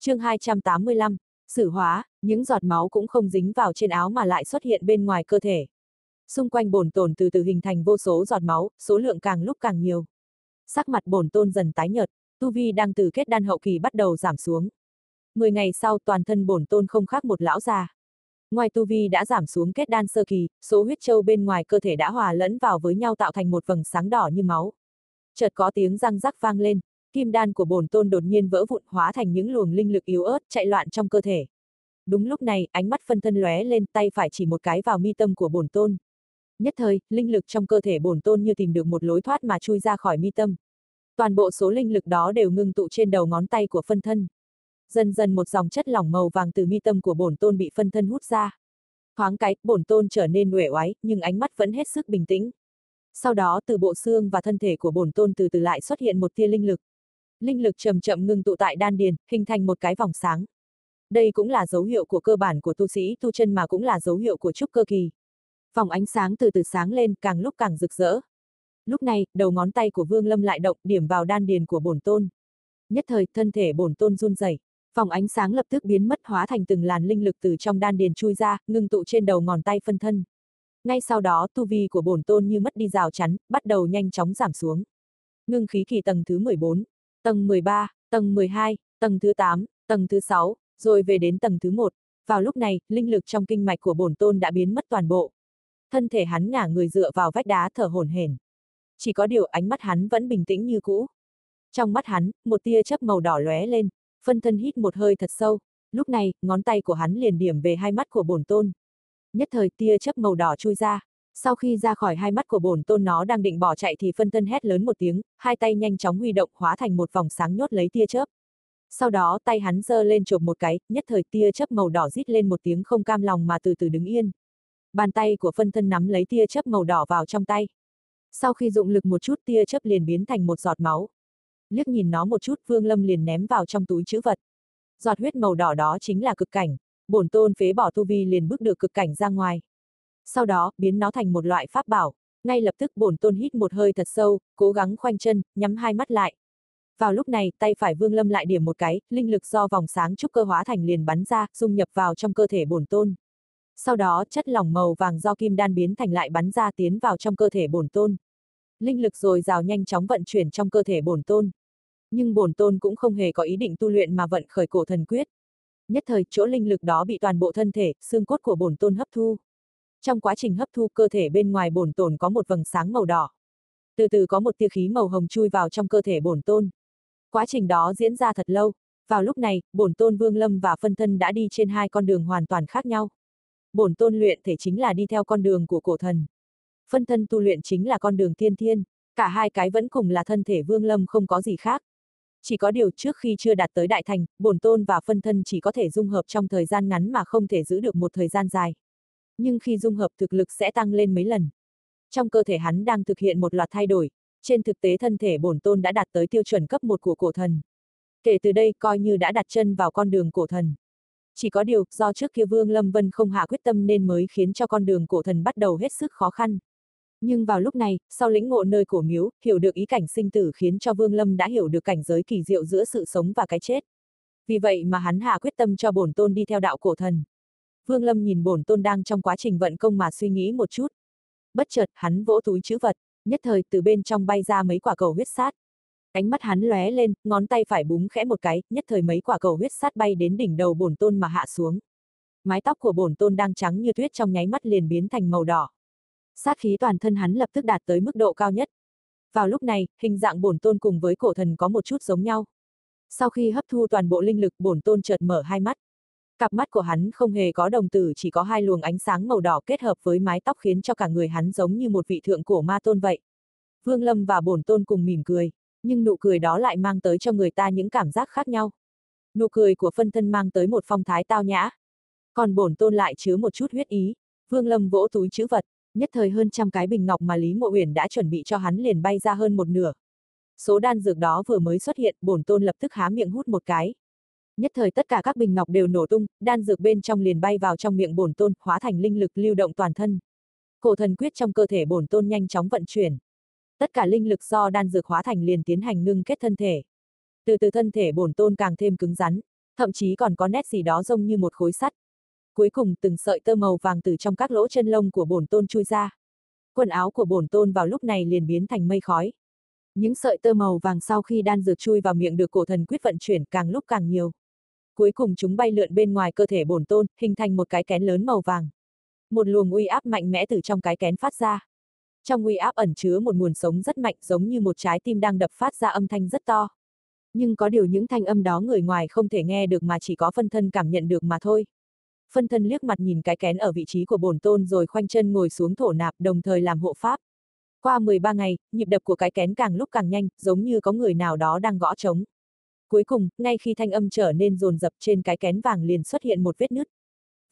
Chương 285, Sử hóa, những giọt máu cũng không dính vào trên áo mà lại xuất hiện bên ngoài cơ thể. Xung quanh bổn tồn từ từ hình thành vô số giọt máu, số lượng càng lúc càng nhiều. Sắc mặt bổn tôn dần tái nhợt, tu vi đang từ kết đan hậu kỳ bắt đầu giảm xuống. Mười ngày sau toàn thân bổn tôn không khác một lão già. Ngoài tu vi đã giảm xuống kết đan sơ kỳ, số huyết châu bên ngoài cơ thể đã hòa lẫn vào với nhau tạo thành một vầng sáng đỏ như máu. Chợt có tiếng răng rắc vang lên, kim đan của bổn tôn đột nhiên vỡ vụn hóa thành những luồng linh lực yếu ớt chạy loạn trong cơ thể. Đúng lúc này, ánh mắt phân thân lóe lên, tay phải chỉ một cái vào mi tâm của bổn tôn. Nhất thời, linh lực trong cơ thể bổn tôn như tìm được một lối thoát mà chui ra khỏi mi tâm. Toàn bộ số linh lực đó đều ngưng tụ trên đầu ngón tay của phân thân. Dần dần một dòng chất lỏng màu vàng từ mi tâm của bổn tôn bị phân thân hút ra. Thoáng cái, bổn tôn trở nên uể oái, nhưng ánh mắt vẫn hết sức bình tĩnh. Sau đó từ bộ xương và thân thể của bổn tôn từ từ lại xuất hiện một tia linh lực. Linh lực chậm chậm ngừng tụ tại đan điền, hình thành một cái vòng sáng. Đây cũng là dấu hiệu của cơ bản của tu sĩ tu chân mà cũng là dấu hiệu của trúc cơ kỳ. Vòng ánh sáng từ từ sáng lên, càng lúc càng rực rỡ. Lúc này, đầu ngón tay của Vương Lâm lại động, điểm vào đan điền của bổn tôn. Nhất thời, thân thể bổn tôn run rẩy, vòng ánh sáng lập tức biến mất hóa thành từng làn linh lực từ trong đan điền chui ra, ngưng tụ trên đầu ngón tay phân thân. Ngay sau đó, tu vi của bổn tôn như mất đi rào chắn, bắt đầu nhanh chóng giảm xuống. Ngưng khí kỳ tầng thứ 14, tầng 13, tầng 12, tầng thứ 8, tầng thứ 6, rồi về đến tầng thứ 1. Vào lúc này, linh lực trong kinh mạch của bổn tôn đã biến mất toàn bộ. Thân thể hắn ngả người dựa vào vách đá thở hổn hển. Chỉ có điều ánh mắt hắn vẫn bình tĩnh như cũ. Trong mắt hắn, một tia chớp màu đỏ lóe lên, phân thân hít một hơi thật sâu. Lúc này, ngón tay của hắn liền điểm về hai mắt của bổn tôn. Nhất thời tia chớp màu đỏ chui ra. Sau khi ra khỏi hai mắt của bổn tôn nó đang định bỏ chạy thì phân thân hét lớn một tiếng, hai tay nhanh chóng huy động hóa thành một vòng sáng nhốt lấy tia chớp. Sau đó tay hắn giơ lên chộp một cái, nhất thời tia chớp màu đỏ rít lên một tiếng không cam lòng mà từ từ đứng yên. Bàn tay của phân thân nắm lấy tia chớp màu đỏ vào trong tay. Sau khi dụng lực một chút tia chớp liền biến thành một giọt máu. Liếc nhìn nó một chút Vương Lâm liền ném vào trong túi chữ vật. Giọt huyết màu đỏ đó chính là cực cảnh, bổn tôn phế bỏ tu vi liền bước được cực cảnh ra ngoài. Sau đó, biến nó thành một loại pháp bảo. Ngay lập tức bổn tôn hít một hơi thật sâu, cố gắng khoanh chân, nhắm hai mắt lại. Vào lúc này, tay phải Vương Lâm lại điểm một cái, linh lực do vòng sáng trúc cơ hóa thành liền bắn ra, dung nhập vào trong cơ thể bổn tôn. Sau đó, chất lỏng màu vàng do kim đan biến thành lại bắn ra tiến vào trong cơ thể bổn tôn. Linh lực rồi rào nhanh chóng vận chuyển trong cơ thể bổn tôn. Nhưng bổn tôn cũng không hề có ý định tu luyện mà vận khởi cổ thần quyết. Nhất thời, chỗ linh lực đó bị toàn bộ thân thể, xương cốt của bổn tôn hấp thu. Trong quá trình hấp thu cơ thể bên ngoài bổn tôn có một vầng sáng màu đỏ. Từ từ có một tia khí màu hồng chui vào trong cơ thể bổn tôn. Quá trình đó diễn ra thật lâu. Vào lúc này, bổn tôn Vương Lâm và phân thân đã đi trên hai con đường hoàn toàn khác nhau bổn tôn luyện thể chính là đi theo con đường của cổ thần. Phân thân tu luyện chính là con đường thiên thiên, cả hai cái vẫn cùng là thân thể vương lâm không có gì khác. Chỉ có điều trước khi chưa đạt tới đại thành, bổn tôn và phân thân chỉ có thể dung hợp trong thời gian ngắn mà không thể giữ được một thời gian dài. Nhưng khi dung hợp thực lực sẽ tăng lên mấy lần. Trong cơ thể hắn đang thực hiện một loạt thay đổi, trên thực tế thân thể bổn tôn đã đạt tới tiêu chuẩn cấp 1 của cổ thần. Kể từ đây coi như đã đặt chân vào con đường cổ thần. Chỉ có điều, do trước kia Vương Lâm Vân không hạ quyết tâm nên mới khiến cho con đường cổ thần bắt đầu hết sức khó khăn. Nhưng vào lúc này, sau lĩnh ngộ nơi cổ miếu, hiểu được ý cảnh sinh tử khiến cho Vương Lâm đã hiểu được cảnh giới kỳ diệu giữa sự sống và cái chết. Vì vậy mà hắn hạ quyết tâm cho bổn tôn đi theo đạo cổ thần. Vương Lâm nhìn bổn tôn đang trong quá trình vận công mà suy nghĩ một chút. Bất chợt, hắn vỗ túi chữ vật, nhất thời từ bên trong bay ra mấy quả cầu huyết sát. Ánh mắt hắn lóe lên, ngón tay phải búng khẽ một cái, nhất thời mấy quả cầu huyết sát bay đến đỉnh đầu bổn tôn mà hạ xuống. Mái tóc của bổn tôn đang trắng như tuyết trong nháy mắt liền biến thành màu đỏ. Sát khí toàn thân hắn lập tức đạt tới mức độ cao nhất. Vào lúc này, hình dạng bổn tôn cùng với cổ thần có một chút giống nhau. Sau khi hấp thu toàn bộ linh lực bổn tôn chợt mở hai mắt. Cặp mắt của hắn không hề có đồng tử chỉ có hai luồng ánh sáng màu đỏ kết hợp với mái tóc khiến cho cả người hắn giống như một vị thượng cổ ma tôn vậy. Vương Lâm và bổn tôn cùng mỉm cười nhưng nụ cười đó lại mang tới cho người ta những cảm giác khác nhau. Nụ cười của phân thân mang tới một phong thái tao nhã. Còn bổn tôn lại chứa một chút huyết ý. Vương Lâm vỗ túi chữ vật, nhất thời hơn trăm cái bình ngọc mà Lý Mộ Uyển đã chuẩn bị cho hắn liền bay ra hơn một nửa. Số đan dược đó vừa mới xuất hiện, bổn tôn lập tức há miệng hút một cái. Nhất thời tất cả các bình ngọc đều nổ tung, đan dược bên trong liền bay vào trong miệng bổn tôn, hóa thành linh lực lưu động toàn thân. Cổ thần quyết trong cơ thể bổn tôn nhanh chóng vận chuyển tất cả linh lực do đan dược hóa thành liền tiến hành ngưng kết thân thể. Từ từ thân thể bổn tôn càng thêm cứng rắn, Thậm chí còn có nét gì đó giống như một khối sắt. Cuối cùng từng sợi tơ màu vàng từ trong các lỗ chân lông của bổn tôn chui ra. Quần áo của bổn tôn vào lúc này liền biến thành mây khói. Những sợi tơ màu vàng sau khi đan dược chui vào miệng được cổ thần quyết vận chuyển càng lúc càng nhiều. Cuối cùng chúng bay lượn bên ngoài cơ thể bổn tôn, hình thành một cái kén lớn màu vàng. Một luồng uy áp mạnh mẽ từ trong cái kén phát ra. Trong uy áp ẩn chứa một nguồn sống rất mạnh giống như một trái tim đang đập phát ra âm thanh rất to. Nhưng có điều những thanh âm đó người ngoài không thể nghe được mà chỉ có phân thân cảm nhận được mà thôi. Phân thân liếc mặt nhìn cái kén ở vị trí của bổn tôn rồi khoanh chân ngồi xuống thổ nạp đồng thời làm hộ pháp. Qua 13 ngày, nhịp đập của cái kén càng lúc càng nhanh, giống như có người nào đó đang gõ trống. Cuối cùng, ngay khi thanh âm trở nên dồn dập trên cái kén vàng liền xuất hiện một vết nứt.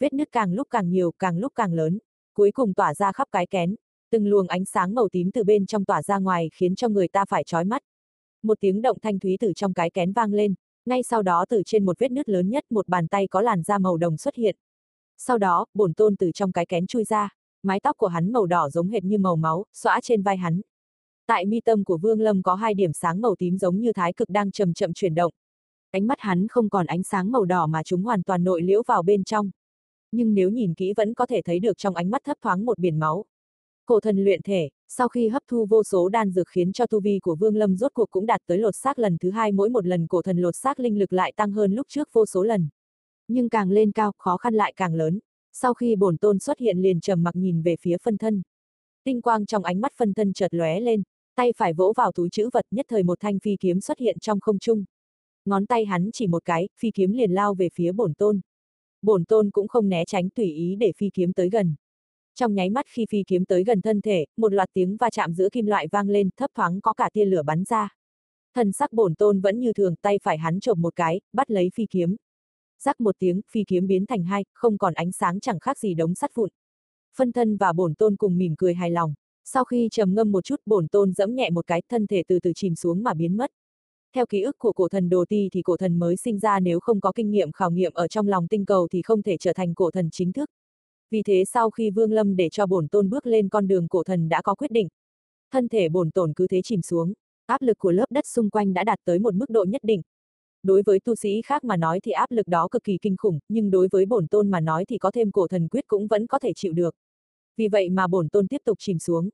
Vết nứt càng lúc càng nhiều, càng lúc càng lớn, cuối cùng tỏa ra khắp cái kén. Từng luồng ánh sáng màu tím từ bên trong tỏa ra ngoài khiến cho người ta phải chói mắt. Một tiếng động thanh thúy từ trong cái kén vang lên, ngay sau đó từ trên một vết nứt lớn nhất một bàn tay có làn da màu đồng xuất hiện. Sau đó, bổn tôn từ trong cái kén chui ra, mái tóc của hắn màu đỏ giống hệt như màu máu, xõa trên vai hắn. Tại mi tâm của Vương Lâm có hai điểm sáng màu tím giống như thái cực đang chậm chậm chuyển động. Ánh mắt hắn không còn ánh sáng màu đỏ mà chúng hoàn toàn nội liễu vào bên trong. Nhưng nếu nhìn kỹ vẫn có thể thấy được trong ánh mắt thấp thoáng một biển máu. Cổ thần luyện thể, sau khi hấp thu vô số đan dược khiến cho tu vi của Vương Lâm rốt cuộc cũng đạt tới lột xác lần thứ hai mỗi một lần cổ thần lột xác linh lực lại tăng hơn lúc trước vô số lần. Nhưng càng lên cao, khó khăn lại càng lớn. Sau khi bổn tôn xuất hiện liền trầm mặc nhìn về phía phân thân. Tinh quang trong ánh mắt phân thân chợt lóe lên, tay phải vỗ vào túi chữ vật nhất thời một thanh phi kiếm xuất hiện trong không trung. Ngón tay hắn chỉ một cái, phi kiếm liền lao về phía bổn tôn. Bổn tôn cũng không né tránh tùy ý để phi kiếm tới gần. Trong nháy mắt khi phi kiếm tới gần thân thể, một loạt tiếng va chạm giữa kim loại vang lên, thấp thoáng có cả tia lửa bắn ra. Thần sắc bổn tôn vẫn như thường, tay phải hắn chộp một cái, bắt lấy phi kiếm. Rắc một tiếng, phi kiếm biến thành hai, không còn ánh sáng chẳng khác gì đống sắt vụn. Phân thân và bổn tôn cùng mỉm cười hài lòng. Sau khi trầm ngâm một chút, bổn tôn dẫm nhẹ một cái, thân thể từ từ chìm xuống mà biến mất. Theo ký ức của cổ thần Đồ Ti thì cổ thần mới sinh ra nếu không có kinh nghiệm khảo nghiệm ở trong lòng tinh cầu thì không thể trở thành cổ thần chính thức. Vì thế sau khi Vương Lâm để cho bổn tôn bước lên con đường cổ thần đã có quyết định. Thân thể bổn tôn cứ thế chìm xuống, áp lực của lớp đất xung quanh đã đạt tới một mức độ nhất định. Đối với tu sĩ khác mà nói thì áp lực đó cực kỳ kinh khủng, nhưng đối với bổn tôn mà nói thì có thêm cổ thần quyết cũng vẫn có thể chịu được. Vì vậy mà bổn tôn tiếp tục chìm xuống.